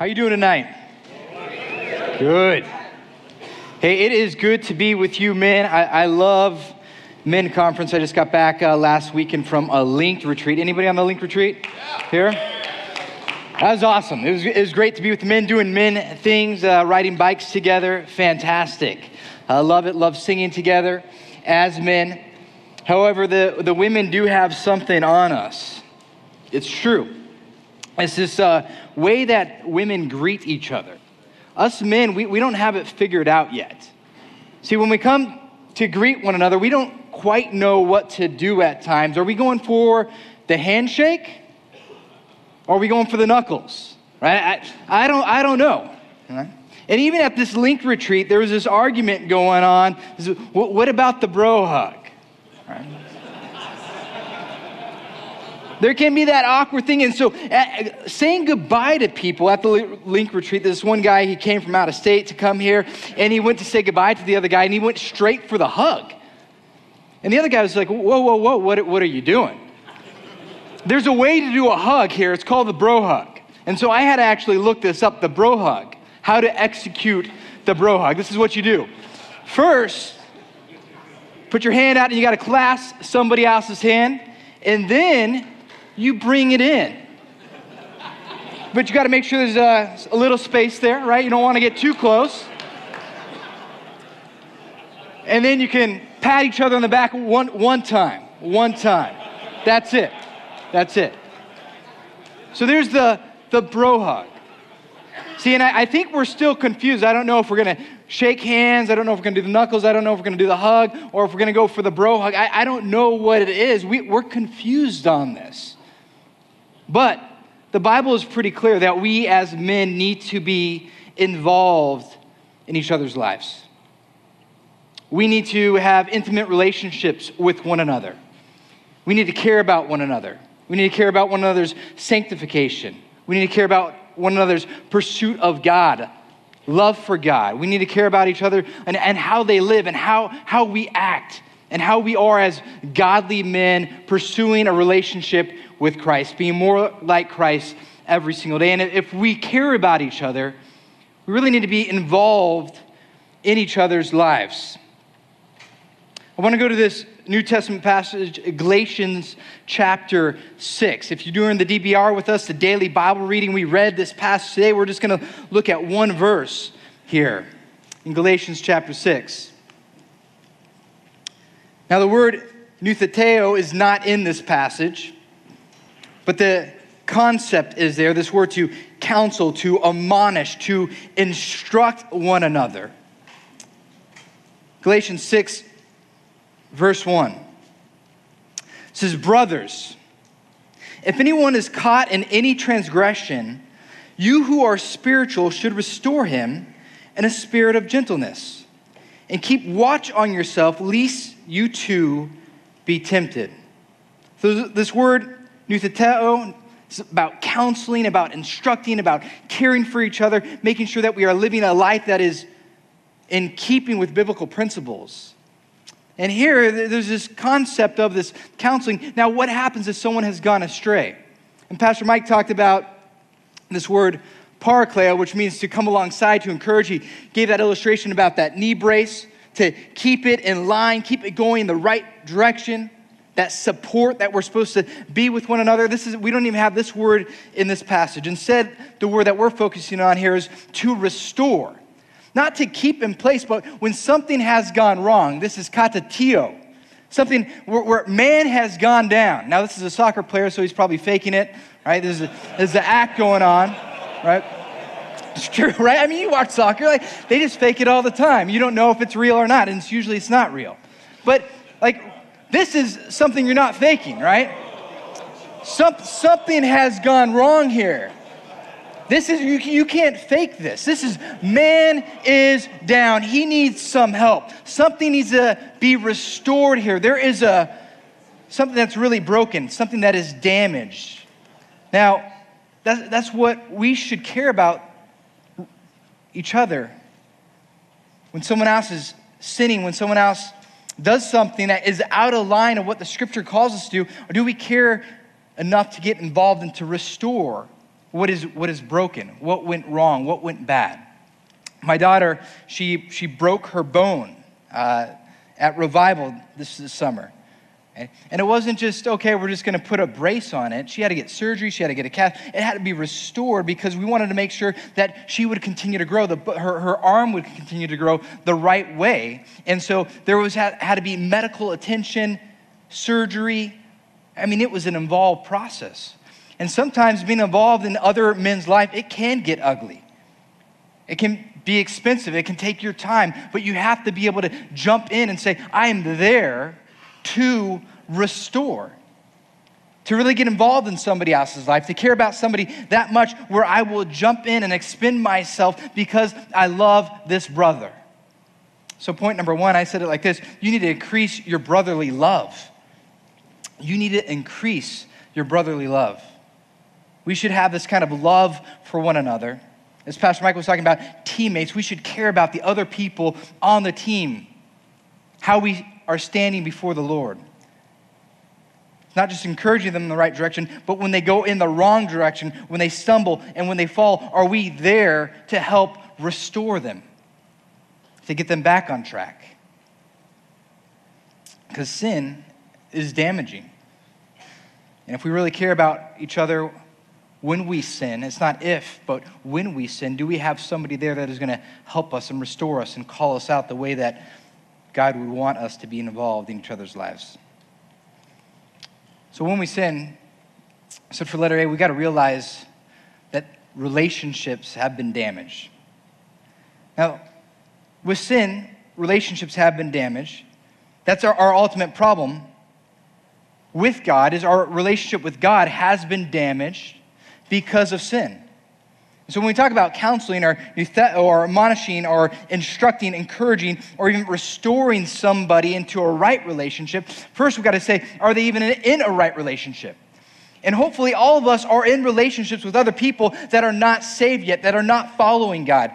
How you doing tonight? Good. Hey, it is good to be with you, men. I, I love men conference. I just got back uh, last weekend from a linked retreat. Anybody on the linked retreat here? That was awesome. It was, it was great to be with men doing men things, uh, riding bikes together. Fantastic. I love it. Love singing together as men. However, the, the women do have something on us. It's true. It's this uh, way that women greet each other. Us men, we, we don't have it figured out yet. See, when we come to greet one another, we don't quite know what to do at times. Are we going for the handshake? Or are we going for the knuckles? Right? I, I don't, I don't know. Right? And even at this link retreat, there was this argument going on. What about the bro hug? Right? There can be that awkward thing. And so, uh, saying goodbye to people at the link retreat, this one guy, he came from out of state to come here, and he went to say goodbye to the other guy, and he went straight for the hug. And the other guy was like, Whoa, whoa, whoa, what, what are you doing? There's a way to do a hug here. It's called the bro hug. And so I had to actually look this up the bro hug, how to execute the bro hug. This is what you do. First, put your hand out and you got to clasp somebody else's hand, and then you bring it in. But you got to make sure there's a, a, little space there, right? You don't want to get too close. And then you can pat each other on the back one, one time. One time. That's it. That's it. So there's the, the bro hug. See, and I, I think we're still confused. I don't know if we're going to shake hands. I don't know if we're going to do the knuckles. I don't know if we're going to do the hug or if we're going to go for the bro hug. I, I don't know what it is. We, we're confused on this. But the Bible is pretty clear that we as men need to be involved in each other's lives. We need to have intimate relationships with one another. We need to care about one another. We need to care about one another's sanctification. We need to care about one another's pursuit of God, love for God. We need to care about each other and, and how they live and how, how we act and how we are as godly men pursuing a relationship with Christ, being more like Christ every single day. And if we care about each other, we really need to be involved in each other's lives. I want to go to this New Testament passage, Galatians chapter 6. If you're doing the DBR with us, the daily Bible reading, we read this passage today. We're just going to look at one verse here in Galatians chapter 6. Now, the word noutheteo is not in this passage, but the concept is there this word to counsel, to admonish, to instruct one another. Galatians 6 verse 1. Says, Brothers, if anyone is caught in any transgression, you who are spiritual should restore him in a spirit of gentleness. And keep watch on yourself, lest you too be tempted. So, this word, noutheteo, is about counseling, about instructing, about caring for each other, making sure that we are living a life that is in keeping with biblical principles. And here, there's this concept of this counseling. Now, what happens if someone has gone astray? And Pastor Mike talked about this word parakleo, which means to come alongside, to encourage. He gave that illustration about that knee brace, to keep it in line, keep it going in the right direction, that support that we're supposed to be with one another. This is, we don't even have this word in this passage. Instead, the word that we're focusing on here is to restore. Not to keep in place, but when something has gone wrong, this is katartizo, something where, where, man has gone down. Now, this is a soccer player, so he's probably faking it, right? There's, a, there's the act going on, right? It's true, right? I mean, you watch soccer, like, they just fake it all the time. You don't know if it's real or not, and it's usually it's not real. But, like, this is something you're not faking, right? Some, something has gone wrong here. This is, you, you can't fake this. This is, man is down. He needs some help. Something needs to be restored here. There is a, something that's really broken, something that is damaged. Now, that's, that's what we should care about each other. When someone else is sinning, when someone else does something that is out of line of what the scripture calls us to do, or do we care enough to get involved and to restore what is, what is broken, what went wrong, what went bad. My daughter, she, she broke her bone uh, at revival this, this summer. And it wasn't just, okay, we're just going to put a brace on it. She had to get surgery. She had to get a cast. It had to be restored because we wanted to make sure that she would continue to grow. The, her, her arm would continue to grow the right way. And so there was had, had to be medical attention, surgery. I mean, it was an involved process. And sometimes being involved in other men's life, it can get ugly. It can be expensive. It can take your time. But you have to be able to jump in and say, I am there to restore. To really get involved in somebody else's life, to care about somebody that much where I will jump in and expend myself because I love this brother. So, point number one, I said it like this you need to increase your brotherly love. You need to increase your brotherly love. We should have this kind of love for one another. As Pastor Mike was talking about teammates, we should care about the other people on the team, how we are standing before the Lord. It's not just encouraging them in the right direction, but when they go in the wrong direction, when they stumble and when they fall, are we there to help restore them, to get them back on track? Because sin is damaging. And if we really care about each other when we sin, it's not if, but when we sin, do we have somebody there that is going to help us and restore us and call us out the way that God would want us to be involved in each other's lives? So when we sin, so for letter A, we got to realize that relationships have been damaged. Now, with sin, relationships have been damaged. That's our, our ultimate problem with God is our relationship with God has been damaged because of sin. So when we talk about counseling or, or admonishing or instructing, encouraging, or even restoring somebody into a right relationship, first we've got to say, are they even in a right relationship? And hopefully, all of us are in relationships with other people that are not saved yet, that are not following God.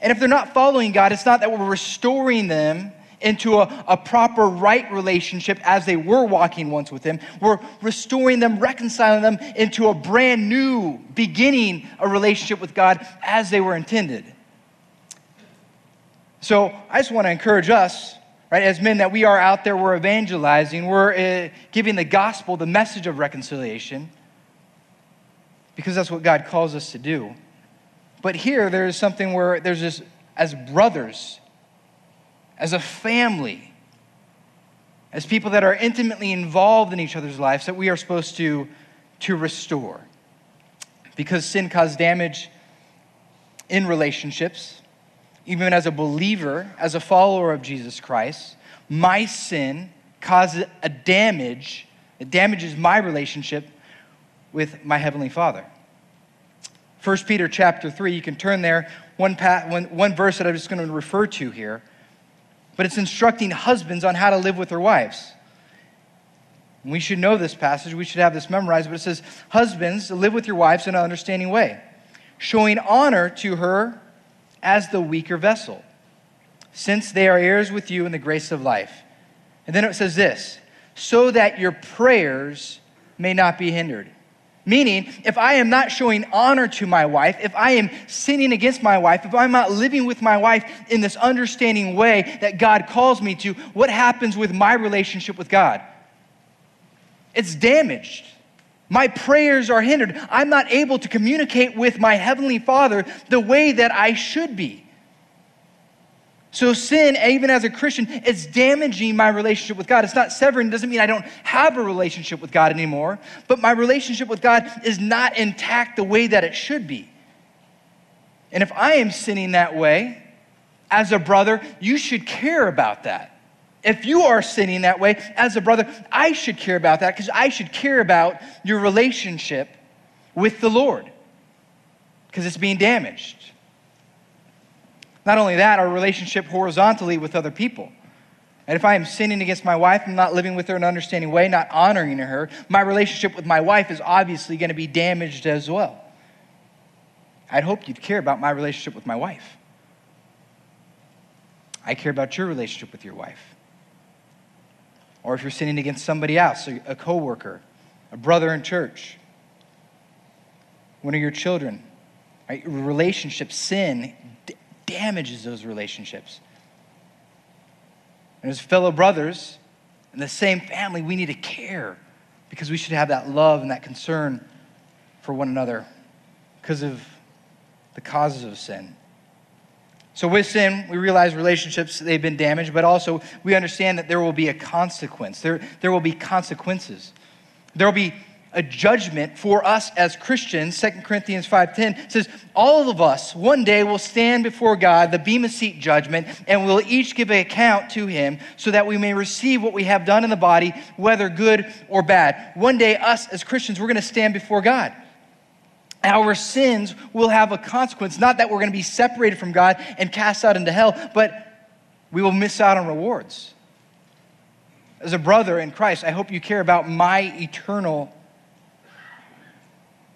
And if they're not following God, it's not that we're restoring them into a, a proper right relationship as they were walking once with Him. We're restoring them, reconciling them into a brand new beginning a relationship with God as they were intended. So I just want to encourage us, right, as men, that we are out there, we're evangelizing, we're uh, giving the gospel, the message of reconciliation, because that's what God calls us to do. But here, there's something where there's this, as brothers, as a family, as people that are intimately involved in each other's lives, that we are supposed to, to restore. Because sin caused damage in relationships, even as a believer, as a follower of Jesus Christ, my sin causes a damage. It damages my relationship with my Heavenly Father. 1 Peter chapter 3, you can turn there. One, one, one verse that I'm just going to refer to here but it's instructing husbands on how to live with their wives. we should know this passage, we should have this memorized, but it says, Husbands, live with your wives in an understanding way, showing honor to her as the weaker vessel, since they are heirs with you in the grace of life. And then it says this, so that your prayers may not be hindered. Meaning, if I am not showing honor to my wife, if I am sinning against my wife, if I'm not living with my wife in this understanding way that God calls me to, what happens with my relationship with God? It's damaged. My prayers are hindered. I'm not able to communicate with my Heavenly Father the way that I should be. So, sin, even as a Christian, is damaging my relationship with God. It's not severing, it doesn't mean I don't have a relationship with God anymore, but my relationship with God is not intact the way that it should be. And if I am sinning that way, as a brother, you should care about that. If you are sinning that way, as a brother, I should care about that because I should care about your relationship with the Lord because it's being damaged. Not only that, our relationship horizontally with other people. And if I am sinning against my wife, I'm not living with her in an understanding way, not honoring her, my relationship with my wife is obviously going to be damaged as well. I'd hope you'd care about my relationship with my wife. I care about your relationship with your wife. Or if you're sinning against somebody else, a coworker, a brother in church. one of your children, right? Relationship, sin damages those relationships. And as fellow brothers in the same family, we need to care because we should have that love and that concern for one another because of the causes of sin. So, with sin, we realize relationships, they've been damaged, but also we understand that there will be a consequence. There, there will be consequences. There will be a judgment for us as Christians. 2 Corinthians 5:10 says, "All of us one day will stand before God, the bema seat judgment, and we'll each give an account to him so that we may receive what we have done in the body, whether good or bad." One day us as Christians, we're going to stand before God. Our sins will have a consequence, not that we're going to be separated from God and cast out into hell, but we will miss out on rewards. As a brother in Christ, I hope you care about my eternal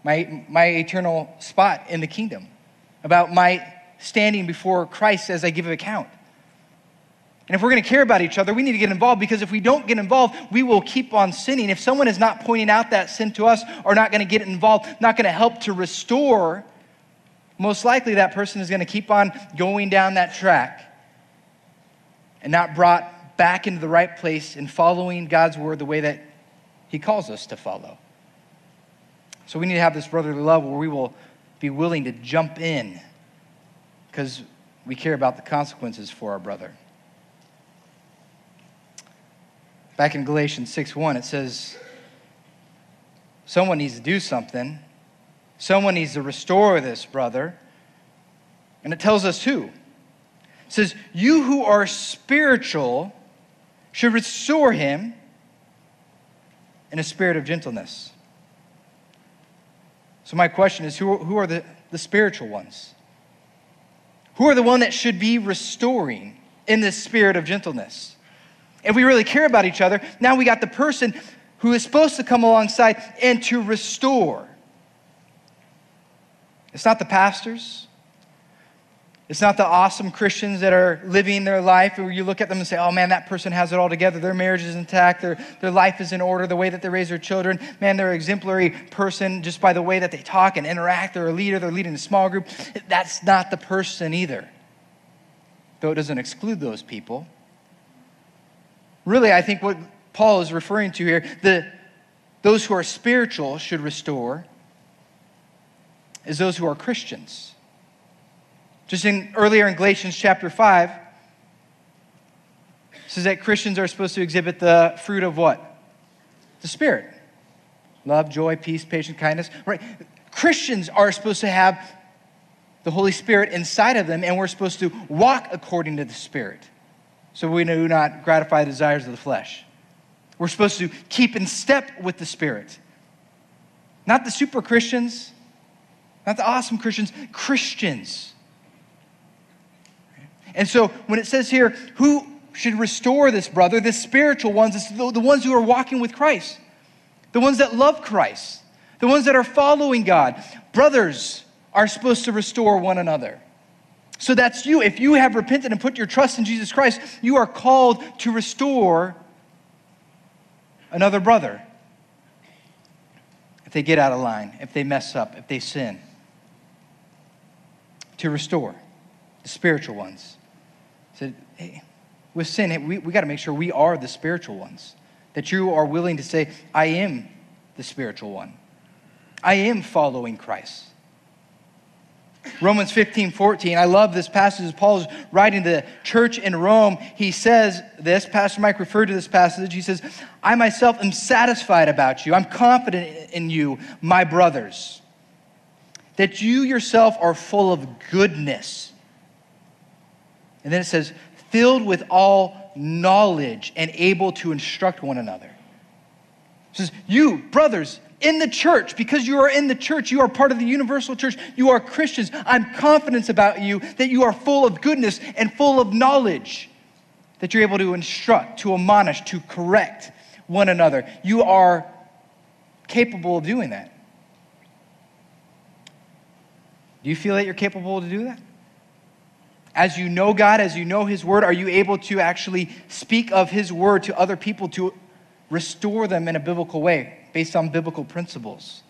my, my eternal spot in the kingdom, about my standing before Christ as I give an account. And if we're going to care about each other, we need to get involved because if we don't get involved, we will keep on sinning. If someone is not pointing out that sin to us or not going to get involved, not going to help to restore, most likely that person is going to keep on going down that track and not brought back into the right place and following God's word the way that He calls us to follow. So we need to have this brotherly love where we will be willing to jump in because we care about the consequences for our brother. Back in Galatians 6 1, it says, Someone needs to do something. Someone needs to restore this brother. And it tells us who. It says, You who are spiritual should restore him in a spirit of gentleness. So, my question is who, who are the, the spiritual ones? Who are the one that should be restoring in this spirit of gentleness? If we really care about each other, now we got the person who is supposed to come alongside and to restore. It's not the pastors, it's not the awesome Christians that are living their life where you look at them and say, oh man, that person has it all together. Their marriage is intact. Their, their life is in order. The way that they raise their children, man, they're an exemplary person just by the way that they talk and interact. They're a leader. They're leading a small group. That's not the person either, though it doesn't exclude those people. Really, I think what Paul is referring to here, the, those who are spiritual should restore, is those who are Christians. Just in earlier in Galatians chapter 5, says that Christians are supposed to exhibit the fruit of what? The Spirit. Love, joy, peace, patience, kindness. Right? Christians are supposed to have the Holy Spirit inside of them, and we're supposed to walk according to the Spirit. So we do not gratify the desires of the flesh. We're supposed to keep in step with the Spirit. Not the super Christians, not the awesome Christians, Christians. And so when it says here, who should restore this brother, the spiritual ones, it's the, the ones who are walking with Christ, the ones that love Christ, the ones that are following God. Brothers are supposed to restore one another. So that's you. If you have repented and put your trust in Jesus Christ, you are called to restore another brother. If they get out of line, if they mess up, if they sin, to restore the spiritual ones said, hey, eh, with sin, we, we got to make sure we are the spiritual ones. That you are willing to say, I am the spiritual one. I am following Christ. Romans 15, 14. I love this passage as Paul is writing to the church in Rome. He says this, Pastor Mike referred to this passage. He says, I myself am satisfied about you. I'm confident in you, my brothers, that you yourself are full of goodness and then it says, filled with all knowledge and able to instruct one another. It says, you, brothers, in the church, because you are in the church, you are part of the universal church, you are Christians. I'm confident about you that you are full of goodness and full of knowledge, that you're able to instruct, to admonish, to correct one another. You are capable of doing that. Do you feel that you're capable to do that? As you know God, as you know His Word, are you able to actually speak of His Word to other people to restore them in a biblical way based on biblical principles?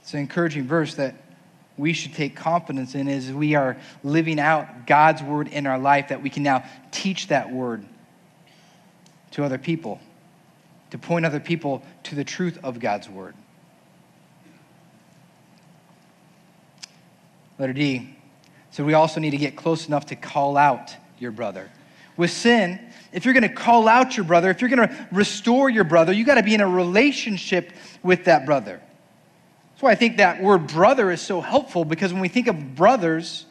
It's an encouraging verse that we should take confidence in as we are living out God's word in our life, that we can now teach that word to other people, to point other people to the truth of God's word. Letter D. So we also need to get close enough to call out your brother. With sin, if you're going to call out your brother, if you're going to restore your brother, you got to be in a relationship with that brother. That's why I think that word brother is so helpful because when we think of brothers,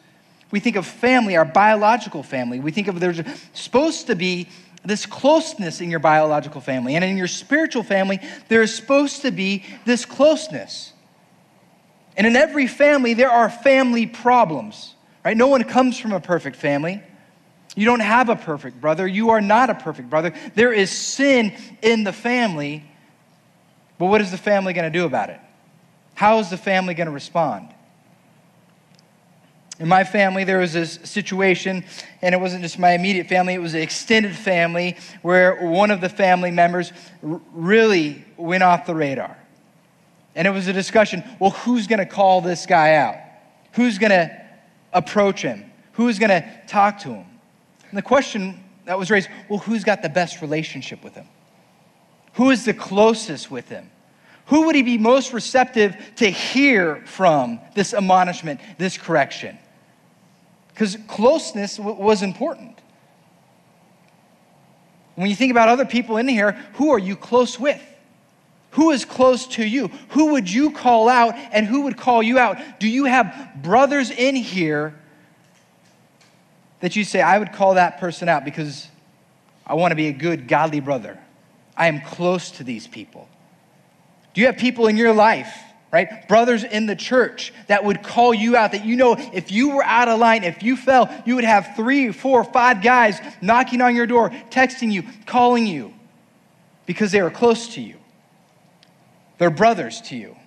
we think of family, our biological family. We think of there's supposed to be this closeness in your biological family. And in your spiritual family, there is supposed to be this closeness. And in every family, there are family problems, right? No one comes from a perfect family. You don't have a perfect brother. You are not a perfect brother. There is sin in the family. But what is the family going to do about it? How is the family going to respond? In my family, there was this situation, and it wasn't just my immediate family, it was an extended family where one of the family members really went off the radar. And it was a discussion well, who's going to call this guy out? Who's going to approach him? Who's going to talk to him? And the question that was raised well, who's got the best relationship with him? Who is the closest with him? Who would he be most receptive to hear from this admonishment, this correction? because closeness w- was important. When you think about other people in here, who are you close with? Who is close to you? Who would you call out and who would call you out? Do you have brothers in here that you say, I would call that person out because I want to be a good, godly brother? I am close to these people. Do you have people in your life right? Brothers in the church that would call you out, that you know if you were out of line, if you fell, you would have three, four, five guys knocking on your door, texting you, calling you because they are close to you. They're brothers to you.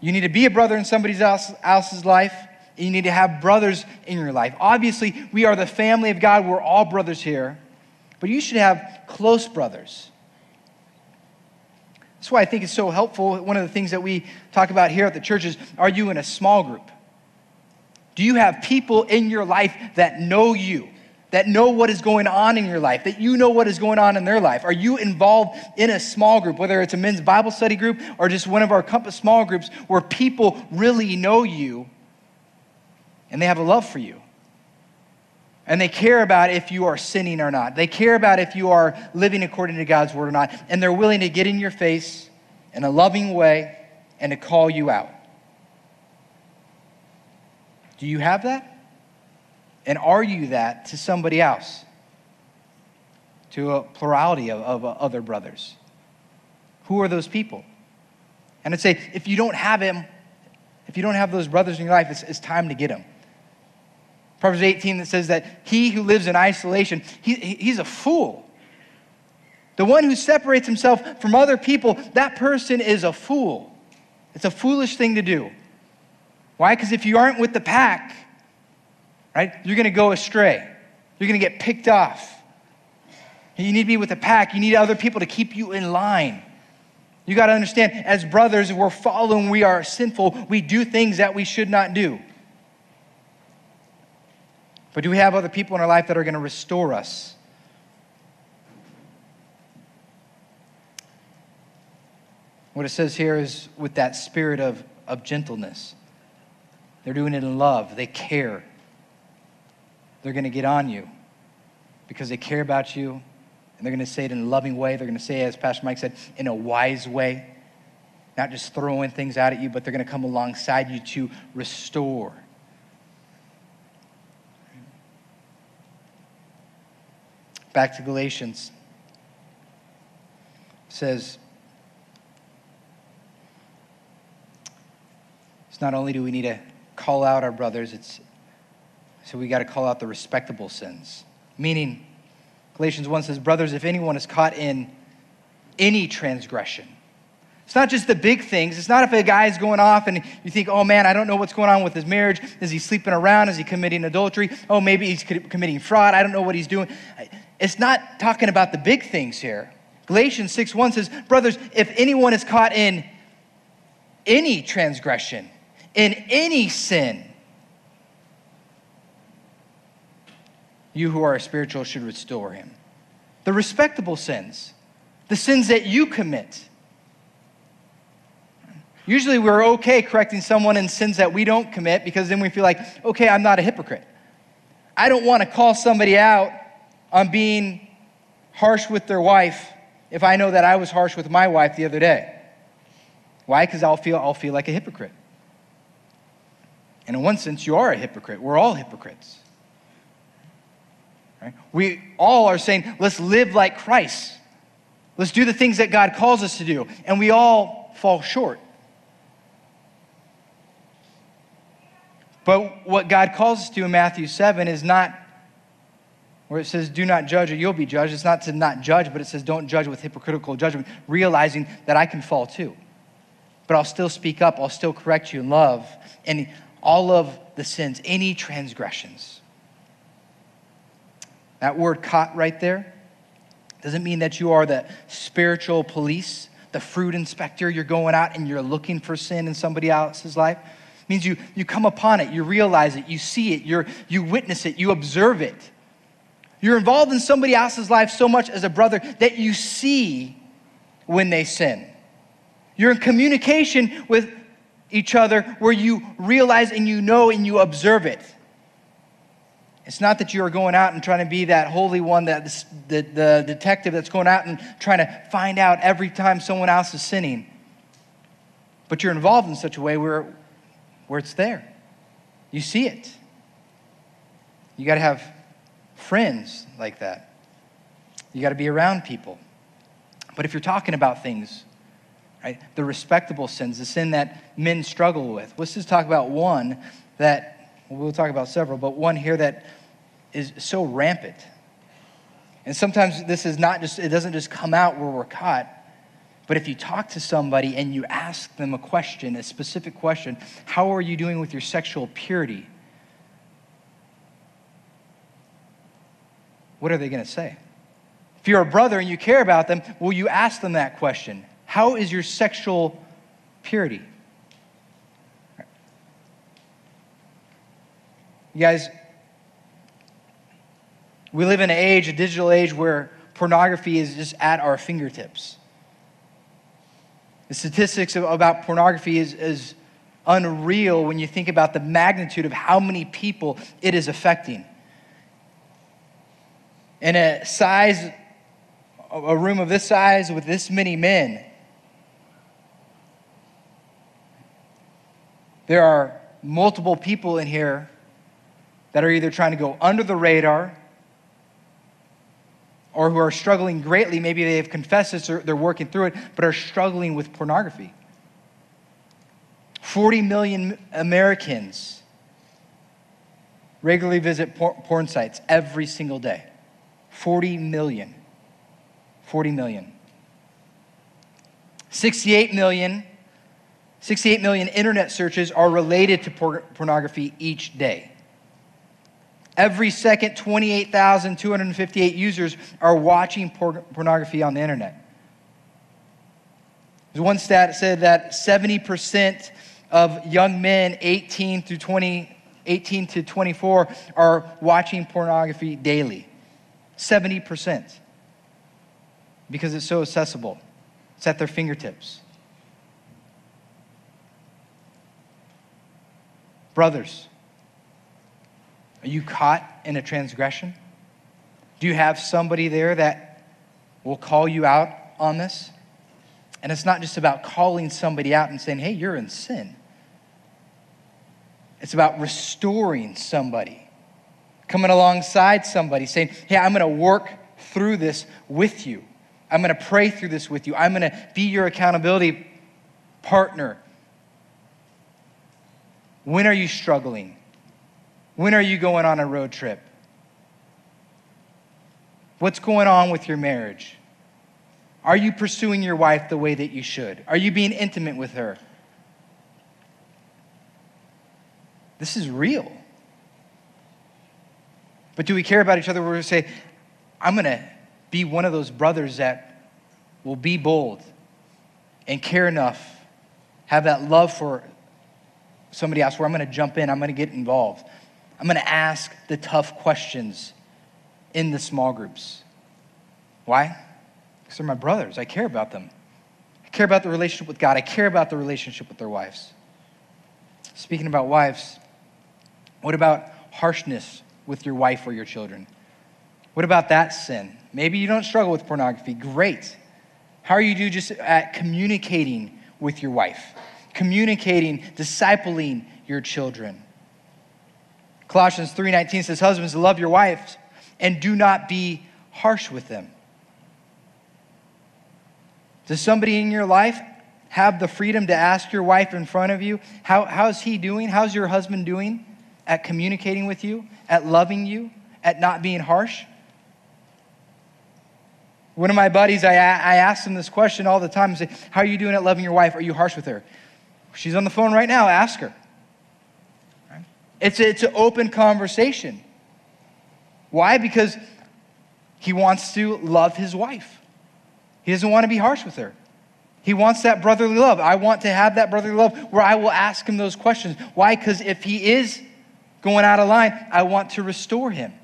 You need to be a brother in somebody else, else's life. You need to have brothers in your life. Obviously, we are the family of God. We're all brothers here. But you should have close brothers that's why I think it's so helpful. One of the things that we talk about here at the church is are you in a small group? Do you have people in your life that know you, that know what is going on in your life, that you know what is going on in their life? Are you involved in a small group, whether it's a men's Bible study group or just one of our Compass small groups where people really know you and they have a love for you? And they care about if you are sinning or not. They care about if you are living according to God's word or not. And they're willing to get in your face in a loving way and to call you out. Do you have that? And you that to somebody else? To a plurality of, of other brothers? Who are those people? And I'd say, if you don't have him, if you don't have those brothers in your life, it's, it's time to get them. Proverbs 18 that says that he who lives in isolation, he, he's a fool. The one who separates himself from other people, that person is a fool. It's a foolish thing to do. Why? Because if you aren't with the pack, right, you're going to go astray. You're going to get picked off. You need to be with a pack. You need other people to keep you in line. You got to understand, as brothers, we're following, we are sinful, we do things that we should not do. But do we have other people in our life that are going to restore us? What it says here is with that spirit of, of gentleness. They're doing it in love, they care. They're going to get on you because they care about you, and they're going to say it in a loving way. They're going to say, as Pastor Mike said, in a wise way. Not just throwing things out at you, but they're going to come alongside you to restore. Back to Galatians. It says, it's not only do we need to call out our brothers, it's so we got to call out the respectable sins. Meaning, Galatians 1 says, Brothers, if anyone is caught in any transgression, it's not just the big things. It's not if a guy's going off and you think, oh man, I don't know what's going on with his marriage. Is he sleeping around? Is he committing adultery? Oh, maybe he's committing fraud. I don't know what he's doing. It's not talking about the big things here. Galatians 6 1 says, Brothers, if anyone is caught in any transgression, in any sin, you who are spiritual should restore him. The respectable sins, the sins that you commit. Usually we're okay correcting someone in sins that we don't commit because then we feel like, okay, I'm not a hypocrite. I don't want to call somebody out on being harsh with their wife if I know that I was harsh with my wife the other day. Why? Because I'll feel, I'll feel like a hypocrite. And in one sense, you are a hypocrite. We're all hypocrites. Right? We all are saying, let's live like Christ. Let's do the things that God calls us to do. And we all fall short. But what God calls us to in Matthew 7 is not where it says, do not judge or you'll be judged. It's not to not judge, but it says, don't judge with hypocritical judgment, realizing that I can fall too. But I'll still speak up, I'll still correct you in love. And all of the sins, any transgressions. That word caught right there doesn't mean that you are the spiritual police, the fruit inspector. You're going out and you're looking for sin in somebody else's life. It means you, you come upon it, you realize it, you see it, you're, you witness it, you observe it. You're involved in somebody else's life so much as a brother that you see when they sin. You're in communication with each other where you realize and you know and you observe it. It's not that you are going out and trying to be that holy one, that the, the detective that's going out and trying to find out every time someone else is sinning. But you're involved in such a way where, where it's there. You see it. You got to have friends like that. You got to be around people. But if you're talking about things right? The respectable sins, the sin that men struggle with. Let's just talk about one that, we'll talk about several, but one here that is so rampant. And sometimes this is not just, it doesn't just come out where we're caught. But if you talk to somebody and you ask them a question, a specific question, how are you doing with your sexual purity? What are they going to say? If you're a brother and you care about them, will you ask them that question? How is your sexual purity? You guys, we live in an age, a digital age, where pornography is just at our fingertips. The statistics about pornography is, is unreal when you think about the magnitude of how many people it is affecting. In a size, a room of this size with this many men, There are multiple people in here that are either trying to go under the radar or who are struggling greatly. Maybe they have confessed this or they're working through it, but are struggling with pornography. 40 million Americans regularly visit porn sites every single day. 40 million. 40 million. 68 million 68 million internet searches are related to por- pornography each day. Every second, 28,258 users are watching por- pornography on the internet. There's one stat that said that 70% of young men 18 through 20, 18 to 24 are watching pornography daily. 70%. Because it's so accessible, it's at their fingertips. Brothers, are you caught in a transgression? Do you have somebody there that will call you out on this? And it's not just about calling somebody out and saying, hey, you're in sin. It's about restoring somebody, coming alongside somebody, saying, hey, I'm going to work through this with you. I'm going to pray through this with you. I'm going to be your accountability partner when are you struggling? When are you going on a road trip? What's going on with your marriage? Are you pursuing your wife the way that you should? Are you being intimate with her? This is real. But do we care about each other where we say, I'm going to be one of those brothers that will be bold and care enough, have that love for somebody else where I'm going to jump in, I'm going to get involved. I'm going to ask the tough questions in the small groups. Why? Because they're my brothers. I care about them. I care about the relationship with God. I care about the relationship with their wives. Speaking about wives, what about harshness with your wife or your children? What about that sin? Maybe you don't struggle with pornography. Great. How are you do just at communicating with your wife? Communicating, discipling your children. Colossians 3:19 says, "Husbands, love your wives and do not be harsh with them." Does somebody in your life have the freedom to ask your wife in front of you, how, how's he doing? How's your husband doing at communicating with you, at loving you, at not being harsh? One of my buddies, I, I ask him this question all the time. I say, How are you doing at loving your wife? Are you harsh with her? She's on the phone right now. Ask her. It's, a, it's an open conversation. Why? Because he wants to love his wife. He doesn't want to be harsh with her. He wants that brotherly love. I want to have that brotherly love where I will ask him those questions. Why? Because if he is going out of line, I want to restore him.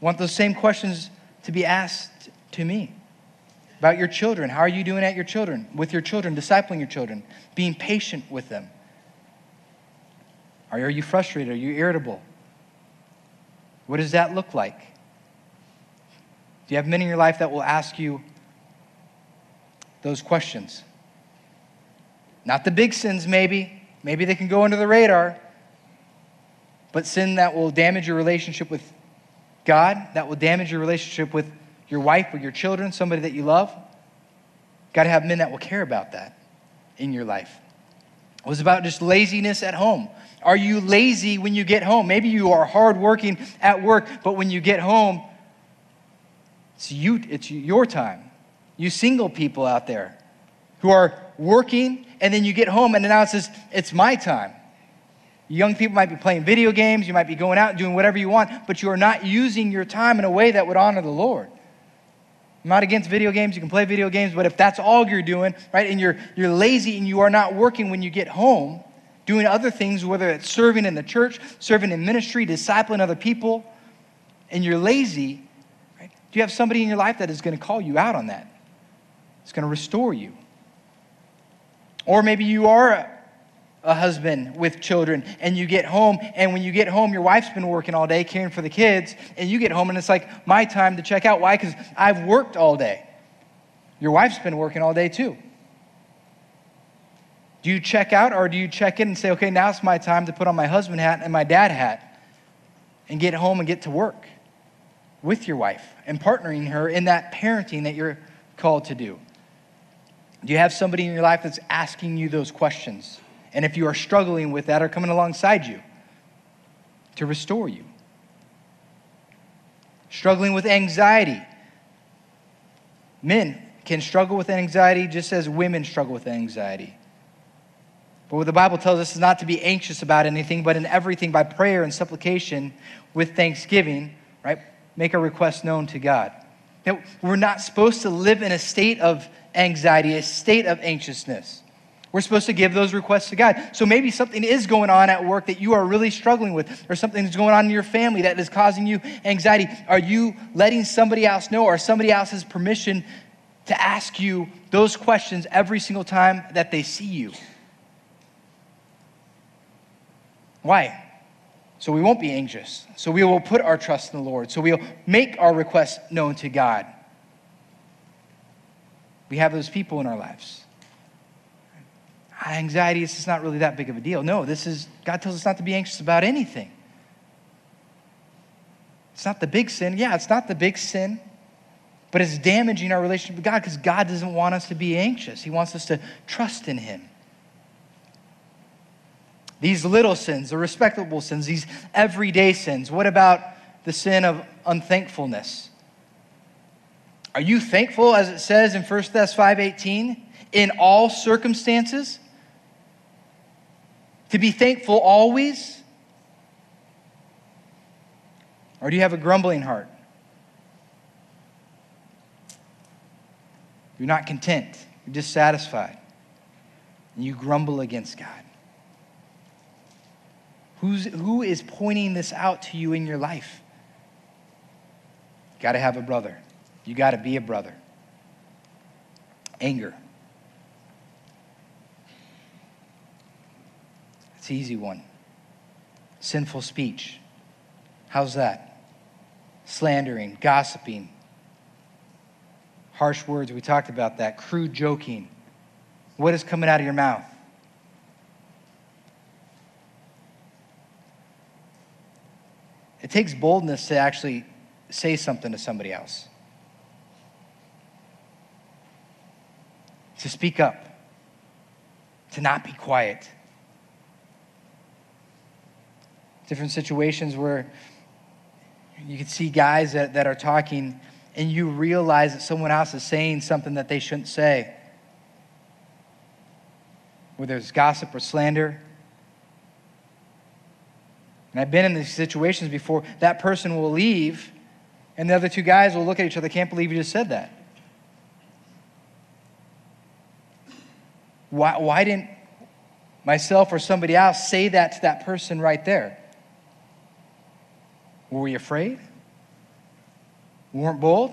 I want those same questions to be asked to me about your children. How are you doing at your children, with your children, discipling your children, being patient with them? Are you frustrated? Are you irritable? What does that look like? Do you have men in your life that will ask you those questions. Not the big sins, maybe. Maybe they can go under the radar. But sin that will damage your relationship with God, that will damage your relationship with your wife or your children, somebody that you love. Got to have men that will care about that in your life. It was about just laziness at home. Are you lazy when you get home? Maybe you are hardworking at work, but when you get home, it's you, it's your time you single people out there who are working and then you get home and now it says, it's my time. Young people might be playing video games, you might be going out and doing whatever you want, but you are not using your time in a way that would honor the Lord. I'm not against video games, you can play video games, but if that's all you're doing, right, and you're, you're lazy and you are not working when you get home, doing other things, whether it's serving in the church, serving in ministry, discipling other people, and you're lazy, right, do you have somebody in your life that is going to call you out on that? It's going to restore you. Or maybe you are a husband with children and you get home and when you get home your wife's been working all day caring for the kids and you get home and it's like my time to check out why because i've worked all day your wife's been working all day too do you check out or do you check in and say okay now it's my time to put on my husband hat and my dad hat and get home and get to work with your wife and partnering her in that parenting that you're called to do do you have somebody in your life that's asking you those questions? And if you are struggling with that, or coming alongside you to restore you. Struggling with anxiety. Men can struggle with anxiety just as women struggle with anxiety. But what the Bible tells us is not to be anxious about anything, but in everything by prayer and supplication with thanksgiving, right? Make our requests known to God. Now, we're not supposed to live in a state of anxiety, a state of anxiousness. We're supposed to give those requests to God. So maybe something is going on at work that you are really struggling with, or something is going on in your family that is causing you anxiety. Are you letting somebody else know, or somebody else has permission to ask you those questions every single time that they see you? Why? So we won't be anxious. So we will put our trust in the Lord. So we'll make our requests known to God. We have those people in our lives. Anxiety is not really that big of a deal. No, this is, God tells us not to be anxious about anything. It's not the big sin. Yeah, it's not the big sin, but it's damaging our relationship with God because God doesn't want us to be anxious. He wants us to trust in Him. These little sins, the respectable sins, these everyday sins. What about the sin of unthankfulness? Are you thankful, as it says in 1 Thess 5.18, in all circumstances? To be thankful always? Or do you have a grumbling heart? You're not content. You're dissatisfied. And you grumble against God. Who's, who is pointing this out to you in your life? You got to have a brother. You got to be a brother. Anger. It's an easy one. Sinful speech. How's that? Slandering, gossiping, harsh words. We talked about that. Crude joking. What is coming out of your mouth? It takes boldness to actually say something to somebody else, to speak up, to not be quiet. Different situations where you can see guys that, that are talking and you realize that someone else is saying something that they shouldn't say. Where there's gossip or slander, and I've been in these situations before. That person will leave, and the other two guys will look at each other. Can't believe you just said that. Why, why didn't myself or somebody else say that to that person right there? Were we afraid? We weren't bold?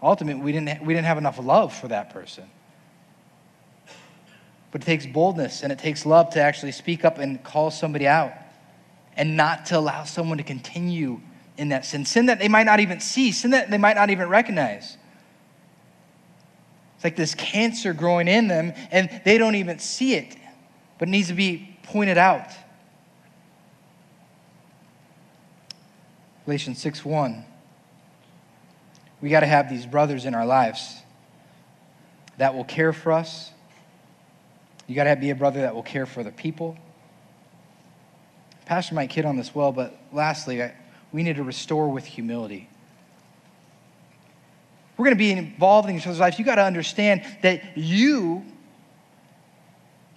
Ultimately, we didn't, we didn't have enough love for that person. But it takes boldness and it takes love to actually speak up and call somebody out and not to allow someone to continue in that sin. Sin that they might not even see, sin that they might not even recognize. It's like this cancer growing in them, and they don't even see it, but it needs to be pointed out. Galatians 6 1. We got to have these brothers in our lives that will care for us. You got to be a brother that will care for the people. Pastor Mike kid on this well, but lastly, I, we need to restore with humility. We're going to be involved in each other's lives. You got to understand that you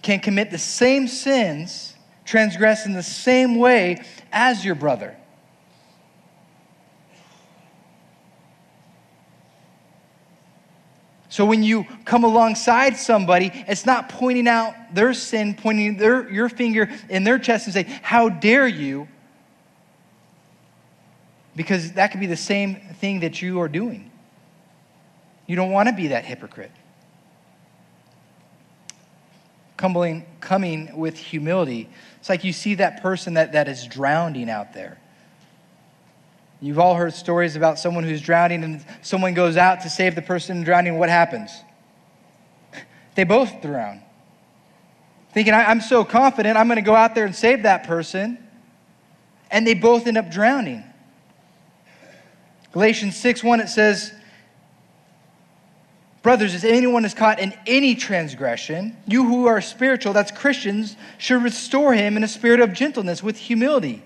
can commit the same sins, transgress in the same way as your brother. So when you come alongside somebody, it's not pointing out their sin, pointing their, your finger in their chest and say, How dare you? Because that could be the same thing that you are doing. You don't want to be that hypocrite. Coming, coming with humility. It's like you see that person that, that is drowning out there. You've all heard stories about someone who's drowning and someone goes out to save the person drowning. What happens? They both drown. Thinking, I'm so confident, I'm going to go out there and save that person. And they both end up drowning. Galatians 6 1, it says, Brothers, if anyone is caught in any transgression, you who are spiritual, that's Christians, should restore him in a spirit of gentleness with humility.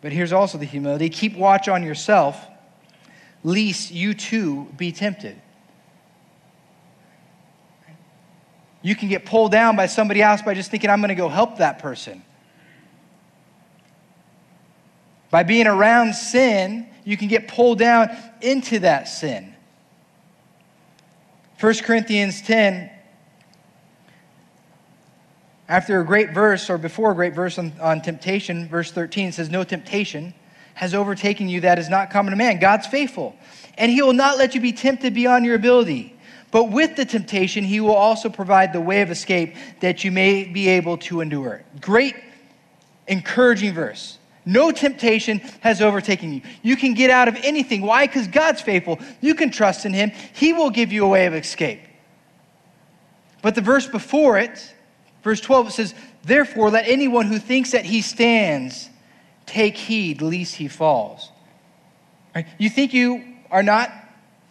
But here's also the humility keep watch on yourself, lest you too be tempted. You can get pulled down by somebody else by just thinking, I'm going to go help that person. By being around sin, you can get pulled down into that sin. 1 Corinthians 10 after a great verse, or before a great verse on, on temptation, verse 13 says, No temptation has overtaken you that is not common to man. God's faithful, and he will not let you be tempted beyond your ability. But with the temptation, he will also provide the way of escape that you may be able to endure. Great, encouraging verse. No temptation has overtaken you. You can get out of anything. Why? Because God's faithful. You can trust in him. He will give you a way of escape. But the verse before it, Verse 12, it says, Therefore, let anyone who thinks that he stands take heed lest he falls. Right? You think you are not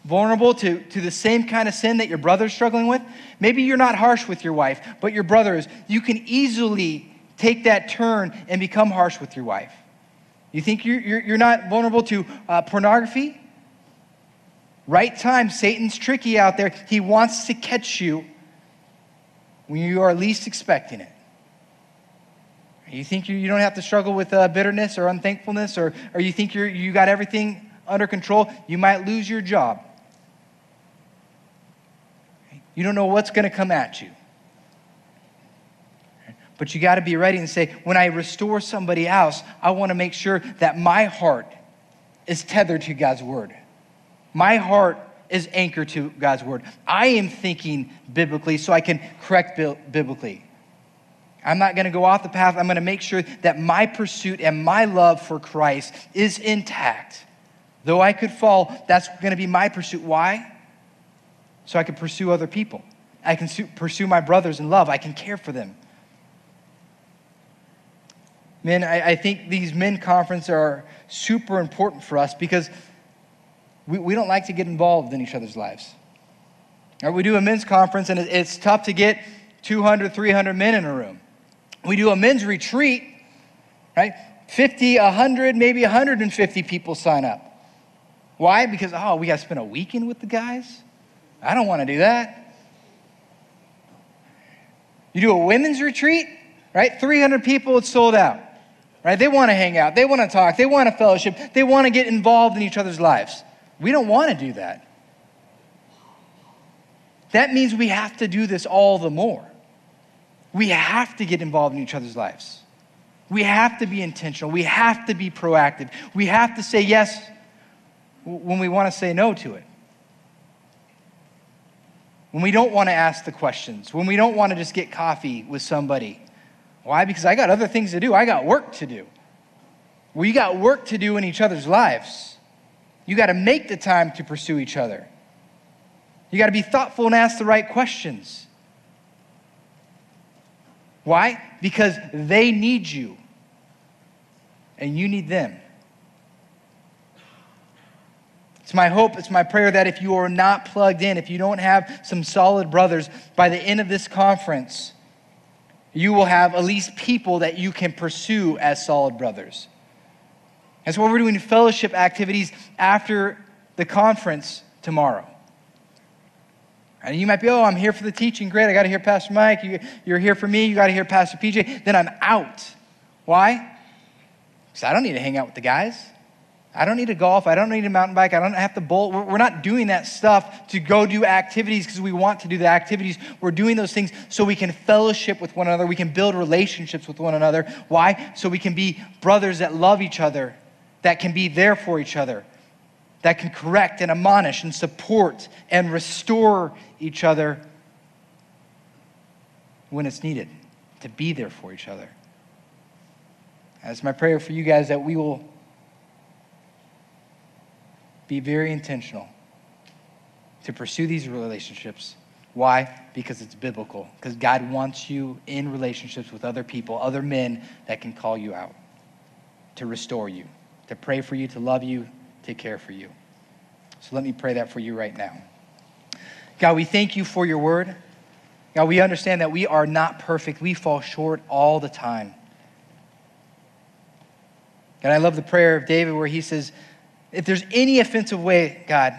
vulnerable to, to the same kind of sin that your brother's struggling with? Maybe you're not harsh with your wife, but your brother is. You can easily take that turn and become harsh with your wife. You think you're, you're, you're not vulnerable to uh, pornography? Right time, Satan's tricky out there. He wants to catch you when you are least expecting it. You think you, you don't have to struggle with uh, bitterness or unthankfulness, or, or you think you're, you got everything under control, you might lose your job. You don't know what's going to come at you. But you got to be ready and say, when I restore somebody else, I want to make sure that my heart is tethered to God's word. My heart is anchored to God's word. I am thinking biblically so I can correct biblically. I'm not going to go off the path. I'm going to make sure that my pursuit and my love for Christ is intact. Though I could fall, that's going to be my pursuit. Why? So I can pursue other people. I can pursue my brothers in love. I can care for them. Men, I, I think these men conferences are super important for us because we, we don't like to get involved in each other's lives. Right, we do a men's conference, and it's tough to get 200, 300 men in a room. We do a men's retreat, right? 50, 100, maybe 150 people sign up. Why? Because, oh, we got to spend a weekend with the guys? I don't want to do that. You do a women's retreat, right? 300 people, it's sold out, right? They want to hang out, they want to talk, they want to fellowship, they want to get involved in each other's lives. We don't want to do that. That means we have to do this all the more. We have to get involved in each other's lives. We have to be intentional. We have to be proactive. We have to say yes when we want to say no to it. When we don't want to ask the questions, when we don't want to just get coffee with somebody. Why? Because I got other things to do. I got work to do. We got work to do in each other's lives. You got to make the time to pursue each other. You got to be thoughtful and ask the right questions. Why? Because they need you and you need them. It's my hope, it's my prayer that if you are not plugged in, if you don't have some solid brothers, by the end of this conference, you will have at least people that you can pursue as solid brothers. And so, we're doing fellowship activities after the conference tomorrow. And you might be, oh, I'm here for the teaching. Great. I got to hear Pastor Mike. You, you're here for me. You got to hear Pastor PJ. Then I'm out. Why? Because I don't need to hang out with the guys. I don't need to golf. I don't need a mountain bike. I don't have to bolt. We're not doing that stuff to go do activities because we want to do the activities. We're doing those things so we can fellowship with one another. We can build relationships with one another. Why? So we can be brothers that love each other, that can be there for each other, that can correct and admonish and support and restore each other when it's needed, to be there for each other. That's my prayer for you guys that we will be very intentional to pursue these relationships. Why? Because it's biblical. Because God wants you in relationships with other people, other men that can call you out, to restore you, to pray for you, to love you, to care for you. So let me pray that for you right now. God, we thank you for your word. God, we understand that we are not perfect. We fall short all the time. God, I love the prayer of David where he says, if there's any offensive way, God,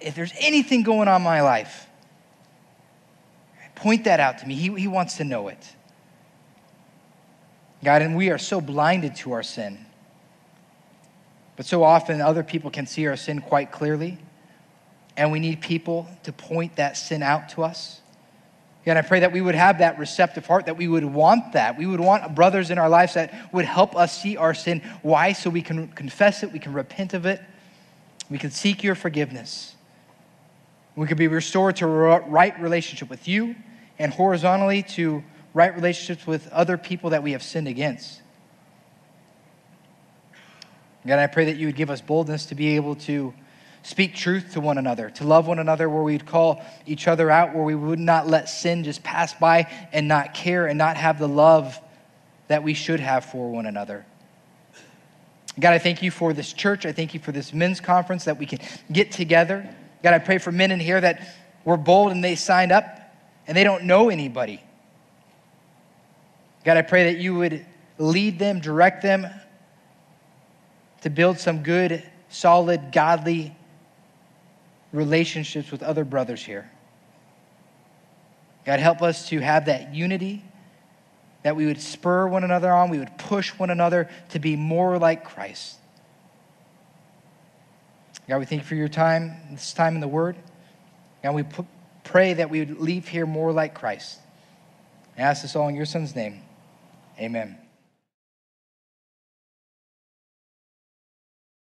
if there's anything going on in my life, point that out to me. He, he wants to know it. God, and we are so blinded to our sin. But so often, other people can see our sin quite clearly, and we need people to point that sin out to us. And I pray that we would have that receptive heart, that we would want that. We would want brothers in our lives that would help us see our sin. Why? So we can confess it, we can repent of it, we can seek your forgiveness. We can be restored to right relationship with you and horizontally to right relationships with other people that we have sinned against. God, I pray that you would give us boldness to be able to speak truth to one another, to love one another where we'd call each other out, where we would not let sin just pass by and not care and not have the love that we should have for one another. God, I thank you for this church. I thank you for this men's conference that we can get together. God, I pray for men in here that were bold and they signed up and they don't know anybody. God, I pray that you would lead them, direct them, to build some good, solid, godly relationships with other brothers here. God, help us to have that unity, that we would spur one another on, we would push one another to be more like Christ. God, we thank you for your time, this time in the Word. God, we pray that we would leave here more like Christ. I ask this all in your Son's name. Amen.